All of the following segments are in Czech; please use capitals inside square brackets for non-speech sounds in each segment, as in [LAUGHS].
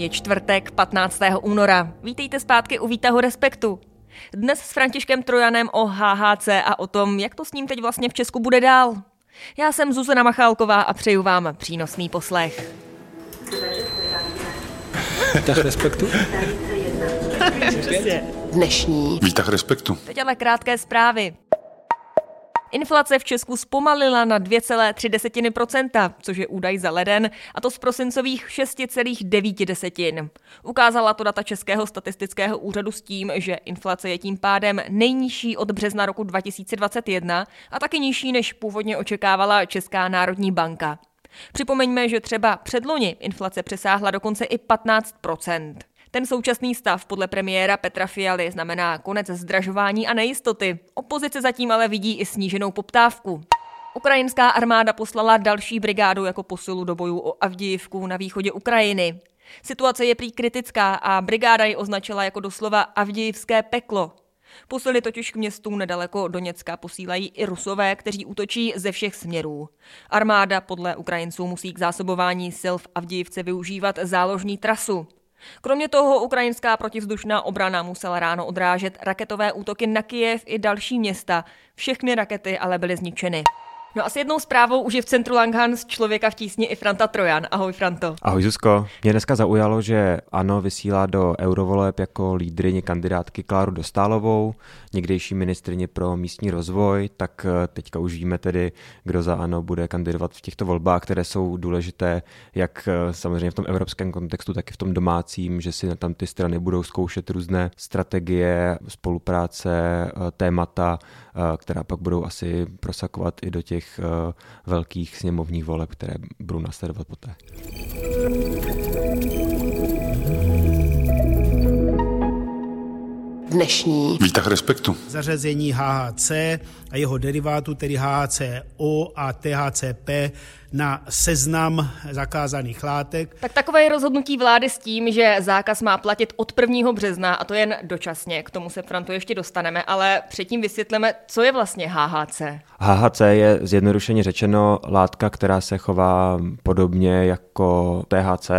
Je čtvrtek 15. února. Vítejte zpátky u Výtahu Respektu. Dnes s Františkem Trojanem o HHC a o tom, jak to s ním teď vlastně v Česku bude dál. Já jsem Zuzana Machálková a přeju vám přínosný poslech. Výtah respektu? Dnešní Výtah respektu. Teď ale krátké zprávy. Inflace v Česku zpomalila na 2,3%, což je údaj za leden, a to z prosincových 6,9%. Ukázala to data Českého statistického úřadu s tím, že inflace je tím pádem nejnižší od března roku 2021 a taky nižší, než původně očekávala Česká národní banka. Připomeňme, že třeba předloni inflace přesáhla dokonce i 15 ten současný stav podle premiéra Petra Fialy znamená konec zdražování a nejistoty. Opozice zatím ale vidí i sníženou poptávku. Ukrajinská armáda poslala další brigádu jako posilu do bojů o Avdijivku na východě Ukrajiny. Situace je prý kritická a brigáda ji označila jako doslova Avdijivské peklo. Posily totiž k městům nedaleko Doněcka posílají i rusové, kteří útočí ze všech směrů. Armáda podle Ukrajinců musí k zásobování sil v Avdijivce využívat záložní trasu. Kromě toho ukrajinská protivzdušná obrana musela ráno odrážet raketové útoky na Kijev i další města. Všechny rakety ale byly zničeny. No a s jednou zprávou už je v centru Langhans člověka v tísni i Franta Trojan. Ahoj Franto. Ahoj Zuzko. Mě dneska zaujalo, že ANO vysílá do eurovoleb jako lídrině kandidátky Kláru Dostálovou, někdejší ministrině pro místní rozvoj, tak eh, teďka už víme tedy, kdo za ANO bude kandidovat v těchto volbách, které jsou důležité jak eh, samozřejmě v tom evropském kontextu, tak i v tom domácím, že si tam ty strany budou zkoušet různé strategie, spolupráce, eh, témata, která pak budou asi prosakovat i do těch velkých sněmovních voleb, které budou následovat poté. dnešní Výtah respektu. Zařazení HHC a jeho derivátu, tedy HHCO a THCP, na seznam zakázaných látek. Tak takové je rozhodnutí vlády s tím, že zákaz má platit od 1. března a to jen dočasně. K tomu se, Franto, ještě dostaneme, ale předtím vysvětlíme, co je vlastně HHC. HHC je zjednodušeně řečeno látka, která se chová podobně jako THC.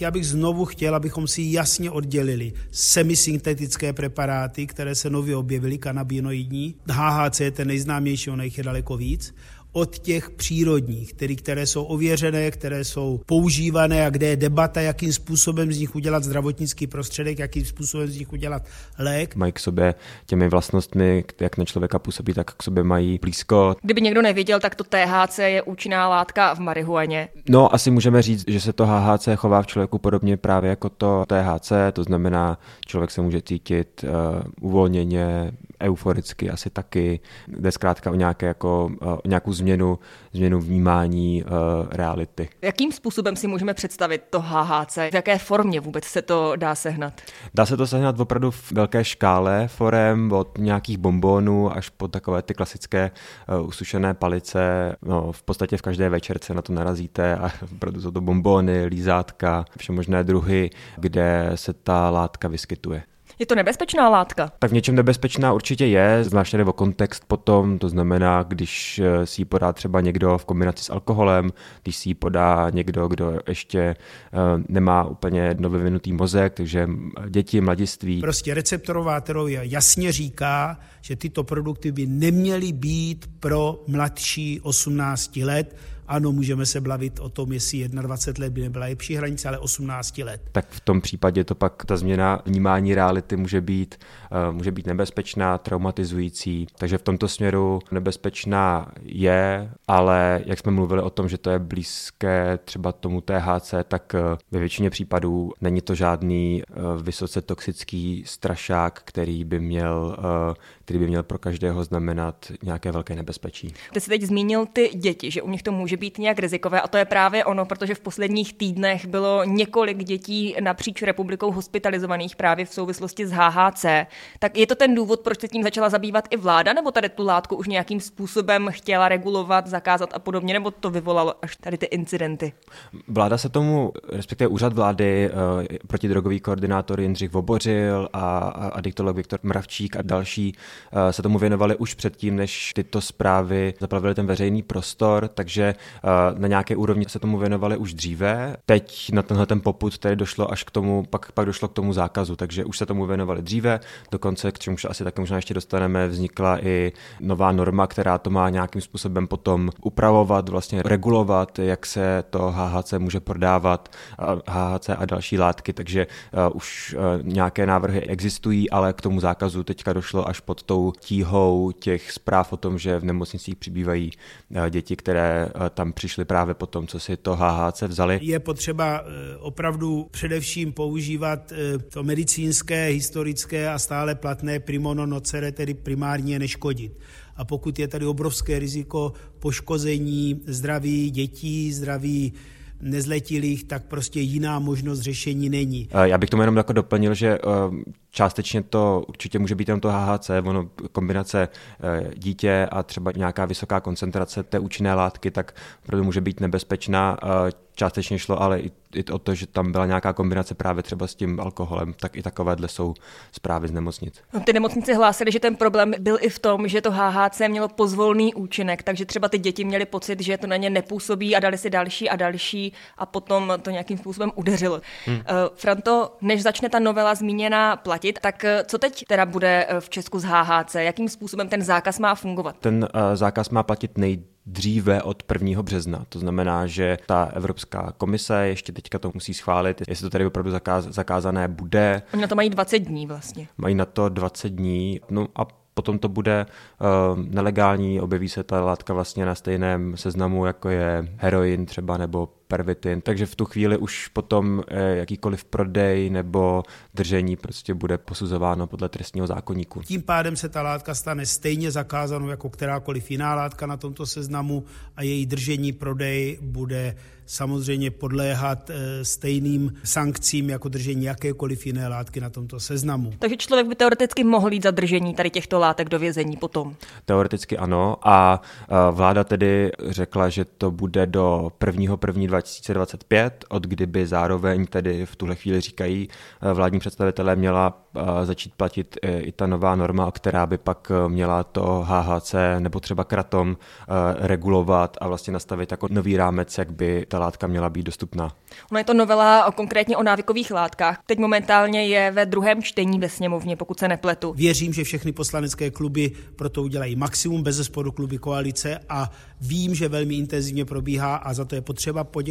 Já bych znovu chtěl, abychom si jasně oddělili semisyntetické preparáty, které se nově objevily, kanabinoidní. HHC je ten nejznámější, ono jich je daleko víc od těch přírodních, tedy které jsou ověřené, které jsou používané a kde je debata, jakým způsobem z nich udělat zdravotnický prostředek, jakým způsobem z nich udělat lék. Mají k sobě těmi vlastnostmi, jak na člověka působí, tak k sobě mají blízko. Kdyby někdo nevěděl, tak to THC je účinná látka v marihuaně. No, asi můžeme říct, že se to HHC chová v člověku podobně právě jako to THC, to znamená, člověk se může cítit uh, uvolněně, euforicky asi taky. Jde zkrátka o, nějaké jako, o nějakou změnu, změnu vnímání uh, reality. Jakým způsobem si můžeme představit to HHC? V jaké formě vůbec se to dá sehnat? Dá se to sehnat opravdu v velké škále forem, od nějakých bombónů až po takové ty klasické uh, usušené palice. No, v podstatě v každé večerce na to narazíte a [LAUGHS] opravdu jsou to bombóny, lízátka, vše možné druhy, kde se ta látka vyskytuje. Je to nebezpečná látka? Tak v něčem nebezpečná určitě je, zvláště nebo kontext potom, to znamená, když eh, si ji podá třeba někdo v kombinaci s alkoholem, když si ji podá někdo, kdo ještě uh, nemá úplně vyvinutý mozek, takže děti, mladiství. Prostě receptorová teorie jasně říká, že tyto produkty by neměly být pro mladší 18 let, ano, můžeme se bavit o tom, jestli 21 let by nebyla lepší hranice, ale 18 let. Tak v tom případě to pak ta změna vnímání reality může být, uh, může být nebezpečná, traumatizující. Takže v tomto směru nebezpečná je, ale jak jsme mluvili o tom, že to je blízké třeba tomu THC, tak uh, ve většině případů není to žádný uh, vysoce toxický strašák, který by měl, který by měl pro každého znamenat nějaké velké nebezpečí. Ty jsi teď zmínil ty děti, že u nich to může může být nějak rizikové a to je právě ono, protože v posledních týdnech bylo několik dětí napříč republikou hospitalizovaných právě v souvislosti s HHC. Tak je to ten důvod, proč se tím začala zabývat i vláda, nebo tady tu látku už nějakým způsobem chtěla regulovat, zakázat a podobně, nebo to vyvolalo až tady ty incidenty? Vláda se tomu, respektive úřad vlády, eh, protidrogový koordinátor Jindřich Vobořil a, adiktolog Viktor Mravčík a další eh, se tomu věnovali už předtím, než tyto zprávy zaplavily ten veřejný prostor, takže na nějaké úrovni se tomu věnovali už dříve. Teď na tenhle ten poput tedy došlo až k tomu, pak, pak došlo k tomu zákazu, takže už se tomu věnovali dříve. Dokonce, k čemuž asi také možná ještě dostaneme, vznikla i nová norma, která to má nějakým způsobem potom upravovat, vlastně regulovat, jak se to HHC může prodávat, HHC a další látky, takže už nějaké návrhy existují, ale k tomu zákazu teďka došlo až pod tou tíhou těch zpráv o tom, že v nemocnicích přibývají děti, které tam přišly právě po tom, co si to HHC vzali. Je potřeba opravdu především používat to medicínské, historické a stále platné primono nocere, tedy primárně neškodit. A pokud je tady obrovské riziko poškození zdraví dětí, zdraví nezletilých, tak prostě jiná možnost řešení není. Já bych tomu jenom jako doplnil, že částečně to určitě může být jenom to HHC, ono kombinace eh, dítě a třeba nějaká vysoká koncentrace té účinné látky, tak opravdu může být nebezpečná. Částečně šlo ale i, i o to, že tam byla nějaká kombinace právě třeba s tím alkoholem, tak i takovéhle jsou zprávy z nemocnic. No, ty nemocnice hlásily, že ten problém byl i v tom, že to HHC mělo pozvolný účinek, takže třeba ty děti měly pocit, že to na ně nepůsobí a dali si další a další a potom to nějakým způsobem udeřilo. Hmm. Uh, Franto, než začne ta novela zmíněná platit, tak uh, co teď teda bude uh, v Česku z HHC? Jakým způsobem ten zákaz má fungovat? Ten uh, zákaz má platit nej dříve od 1. března. To znamená, že ta Evropská komise ještě teďka to musí schválit, jestli to tady opravdu zakáz, zakázané bude. Oni na to mají 20 dní vlastně. Mají na to 20 dní. No a potom to bude uh, nelegální, objeví se ta látka vlastně na stejném seznamu, jako je heroin třeba nebo pervitin, takže v tu chvíli už potom eh, jakýkoliv prodej nebo držení prostě bude posuzováno podle trestního zákonníku. Tím pádem se ta látka stane stejně zakázanou jako kterákoliv jiná látka na tomto seznamu a její držení, prodej bude samozřejmě podléhat eh, stejným sankcím jako držení jakékoliv jiné látky na tomto seznamu. Takže člověk by teoreticky mohl jít za držení tady těchto látek do vězení potom. Teoreticky ano a eh, vláda tedy řekla, že to bude do 1. 1. 2025, od kdyby zároveň tedy v tuhle chvíli říkají eh, vládní představitelé měla eh, začít platit i ta nová norma, která by pak eh, měla to HHC nebo třeba kratom regulovat a vlastně nastavit jako nový rámec, jak by ta látka měla být dostupná. Ona je to novela konkrétně o návykových látkách. Teď momentálně je ve druhém čtení ve sněmovně, pokud se nepletu. Věřím, že všechny poslanecké kluby pro to udělají maximum, bez zesporu kluby koalice a vím, že velmi intenzivně probíhá a za to je potřeba poděkovat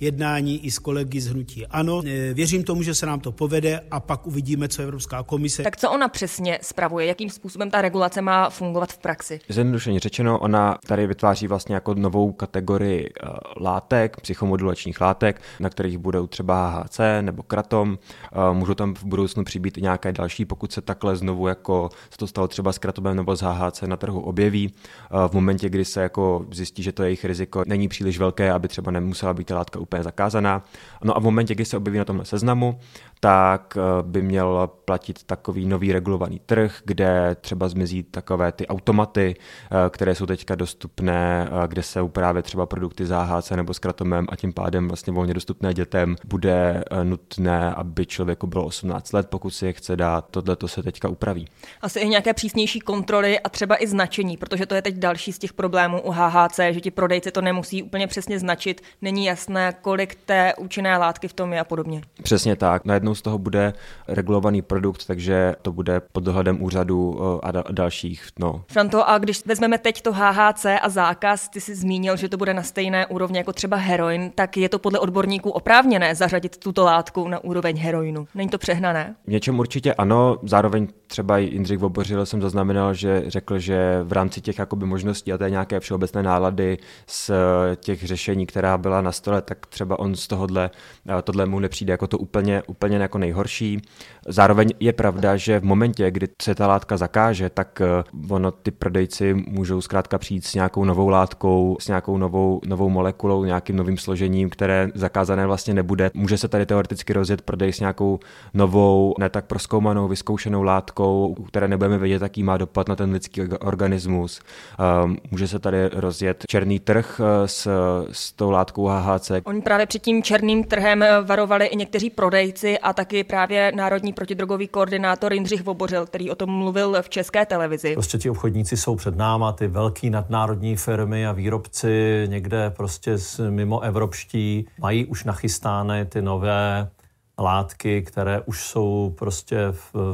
jednání i s kolegy z Hnutí. Ano, e, věřím tomu, že se nám to povede a pak uvidíme, co Evropská komise. Tak co ona přesně spravuje? Jakým způsobem ta regulace má fungovat v praxi? Zjednodušeně řečeno, ona tady vytváří vlastně jako novou kategorii e, látek, psychomodulačních látek, na kterých budou třeba HHC nebo kratom. E, můžou tam v budoucnu přibýt i nějaké další, pokud se takhle znovu jako se to stalo třeba s kratomem nebo s HHC na trhu objeví. V momentě, kdy se jako zjistí, že to jejich riziko není příliš velké, aby třeba nemusela být ta látka úplně zakázaná. No a v momentě, kdy se objeví na tomhle seznamu, tak eh, by měl platit takový nový regulovaný trh, kde třeba zmizí takové ty automaty, eh, které jsou teďka dostupné, eh, kde se právě třeba produkty ZHC nebo s kratomem a tím pádem vlastně volně dostupné dětem bude nutné, aby člověku bylo 18 let, pokud si je chce dát. Tohle to se teďka upraví. Asi i nějaké přísnější kontroly a třeba i značení, protože to je teď další z těch problémů u HHC, že ti prodejci to nemusí úplně přesně značit, není jasné, kolik té účinné látky v tom je a podobně. Přesně tak. Najednou z toho bude regulovaný produkt, takže to bude pod dohledem úřadu a dalších. No. Franto, a když vezmeme teď to HHC a zákaz, ty jsi zmínil, že to bude na stejné úrovni jako třeba heroin, tak je to podle odborníků oprávněné zařadit tuto látku na úroveň heroinu. Není to přehnané? V něčem určitě ano, zároveň třeba i Jindřich Vobořil jsem zaznamenal, že řekl, že v rámci těch jakoby možností a té nějaké všeobecné nálady z těch řešení, která byla na stole, tak třeba on z tohohle, tohle mu nepřijde jako to úplně, úplně jako nejhorší. Zároveň je pravda, že v momentě, kdy se ta látka zakáže, tak eh, ono ty prodejci můžou zkrátka přijít s nějakou novou látkou, s nějakou novou, novou molekulou, nějakým novým složením, které zakázané vlastně nebude. Může se tady teoreticky rozjet prodej s nějakou novou, ne tak proskoumanou, vyzkoušenou látkou, látkou, u které nebudeme vědět, jaký má dopad na ten lidský organismus. Ehm, může se tady rozjet černý trh eh, s, s tou látkou HHC. Oni právě před tím černým trhem eh, varovali i někteří prodejci a taky právě národní protidrogový koordinátor Jindřich Vobořil, který o tom mluvil v české televizi. Prostě ti obchodníci jsou před náma, ty velký nadnárodní firmy a výrobci někde prostě mimo evropští mají už nachystány ty nové látky, které už jsou prostě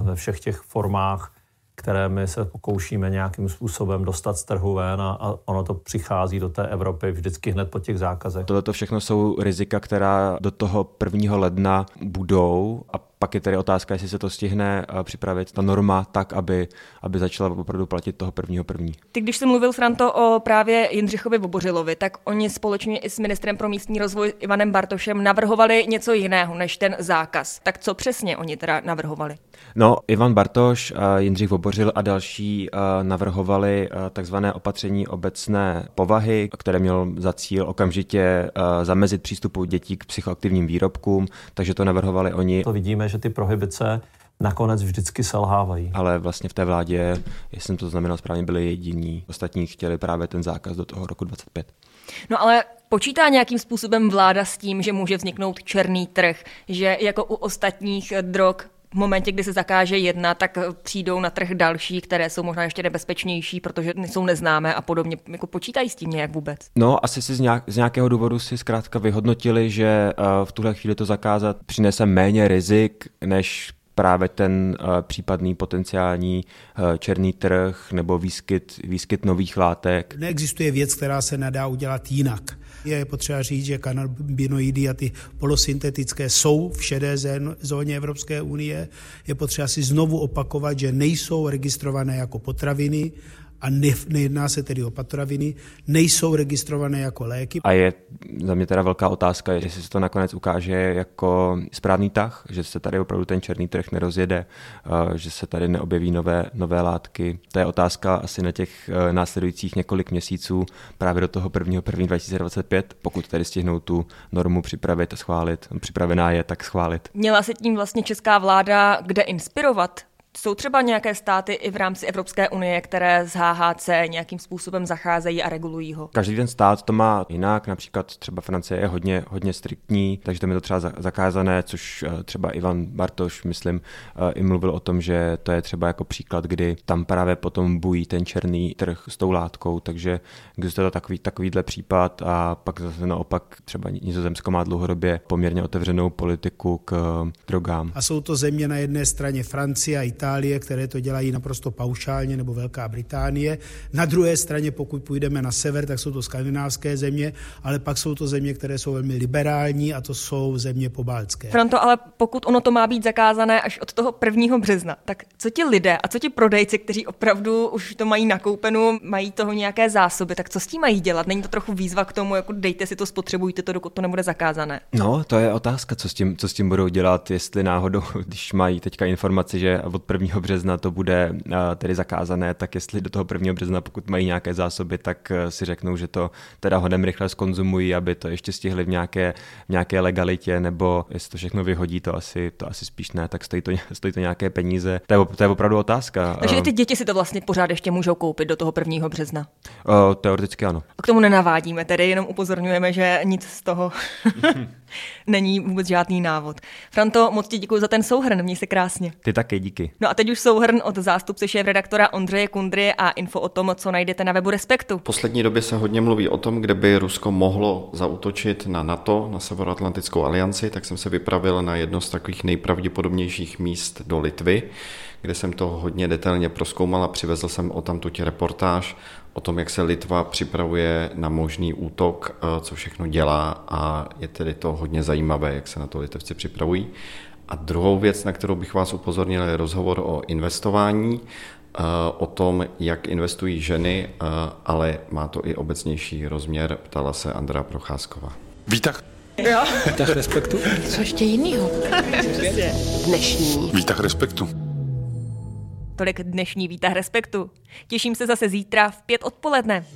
ve všech těch formách, které my se pokoušíme nějakým způsobem dostat z trhu ven a, a ono to přichází do té Evropy vždycky hned po těch zákazech. Tohle to všechno jsou rizika, která do toho 1. ledna budou a pak je tedy otázka, jestli se to stihne eh, připravit ta norma tak, aby, aby začala opravdu platit toho prvního první. Ty, když jsi mluvil, Franto, o právě Jindřichovi Vobořilovi, tak oni společně i s ministrem pro místní rozvoj Ivanem Bartošem navrhovali něco jiného než ten zákaz. Tak co přesně oni teda navrhovali? No, Ivan Bartoš, eh, Jindřich Vobořil a další eh, navrhovali takzvané opatření obecné povahy, které mělo za cíl okamžitě zamezit přístupu dětí k psychoaktivním výrobkům, takže to navrhovali oni. To vidíme, že ty prohibice nakonec vždycky selhávají. Ale vlastně v té vládě, jestli jsem to znamenal správně, byli jediní. Ostatní chtěli právě ten zákaz do toho roku 25. No ale počítá nějakým způsobem vláda s tím, že může vzniknout černý trh, že jako u ostatních drog v momentě, kdy se zakáže jedna, tak přijdou na trh další, které jsou možná ještě nebezpečnější, protože jsou neznámé a podobně. Jako počítají s tím nějak vůbec? No, asi si z, nějak, z nějakého důvodu si zkrátka vyhodnotili, že uh, v tuhle chvíli to zakázat přinese méně rizik, než právě ten uh, případný potenciální černý trh nebo výskyt, výskyt nových látek. Neexistuje věc, která se nedá udělat jinak. Je potřeba říct, že kanabinoidy a ty polosyntetické jsou v šedé zóně Evropské unie. Je potřeba si znovu opakovat, že nejsou registrované jako potraviny a ne, nejedná se tedy o patraviny, nejsou registrované jako léky. A je za mě teda velká otázka, jestli se to nakonec ukáže jako správný tah, že se tady opravdu ten černý trh nerozjede, eh, že se tady neobjeví nové, nové látky. To je otázka asi na těch eh, následujících několik měsíců právě do toho 1. 1. 2025, pokud tady stihnou tu normu připravit a schválit. Připravená je, tak schválit. Měla se tím vlastně česká vláda kde inspirovat? Jsou třeba nějaké státy i v rámci Evropské unie, které z HHC nějakým způsobem zacházejí a regulují ho? Každý ten stát to má jinak, například třeba Francie je hodně, hodně striktní, takže tam je to třeba zakázané, což eh, třeba Ivan Bartoš, myslím, eh, i mluvil o tom, že to je třeba jako příklad, kdy tam právě potom bují ten černý trh s tou látkou, takže existuje to takový, takovýhle případ a pak zase naopak třeba Nizozemsko má dlouhodobě poměrně otevřenou politiku k drogám. A jsou to země na jedné straně Francie a Itálie, které to dělají naprosto paušálně, nebo Velká Británie. Na druhé straně, pokud půjdeme na sever, tak jsou to skandinávské země, ale pak jsou to země, které jsou velmi liberální a to jsou země pobaltské. Franto, ale pokud ono to má být zakázané až od toho 1. března, tak co ti lidé a co ti prodejci, kteří opravdu už to mají nakoupenou, mají toho nějaké zásoby, tak co s tím mají dělat? Není to trochu výzva k tomu, jako dejte si to, spotřebujte to, dokud to nebude zakázané? No, to je otázka, co s tím, co s tím budou dělat, jestli náhodou, [LAUGHS] když mají teďka informaci, že od 1. března to bude eh, tedy zakázané, tak jestli do toho 1. března, pokud mají nějaké zásoby, tak eh, si řeknou, že to teda hodem rychle skonzumují, aby to ještě stihli v nějaké, v nějaké legalitě, nebo jestli to všechno vyhodí, to asi, to asi spíš ne, tak stojí to, [LAUGHS] stojí to nějaké peníze. To je, to je opravdu otázka. Takže i ty děti si to vlastně pořád ještě můžou koupit do toho 1. března? O, teoreticky ano. A k tomu nenavádíme, tedy jenom upozorňujeme, že nic z toho [LAUGHS] není vůbec žádný návod. Franto, moc ti děkuji za ten souhrn, měj se krásně. Ty taky, díky. No a teď už souhrn od zástupce šéf-redaktora Ondřeje Kundry a info o tom, co najdete na webu Respektu. V poslední době se hodně mluví o tom, kde by Rusko mohlo zautočit na NATO, na Severoatlantickou alianci, tak jsem se vypravil na jedno z takových nejpravděpodobnějších míst do Litvy, kde jsem to hodně detailně proskoumal a přivezl jsem o tamtuť reportáž o tom, jak se Litva připravuje na možný útok, eh, co všechno dělá a je tedy to hodně zajímavé, jak se na to Litevci připravují. A druhou věc, na kterou bych vás upozornil, je rozhovor o investování, eh, o tom, jak investují ženy, eh, ale má to i obecnější rozměr, ptala se Andrea Procházková. Vítah. Jo. Vítah respektu. Co ještě jinýho? Dnešní. Vítah respektu. Tolik dnešní výtah respektu. Těším se zase zítra v pět odpoledne.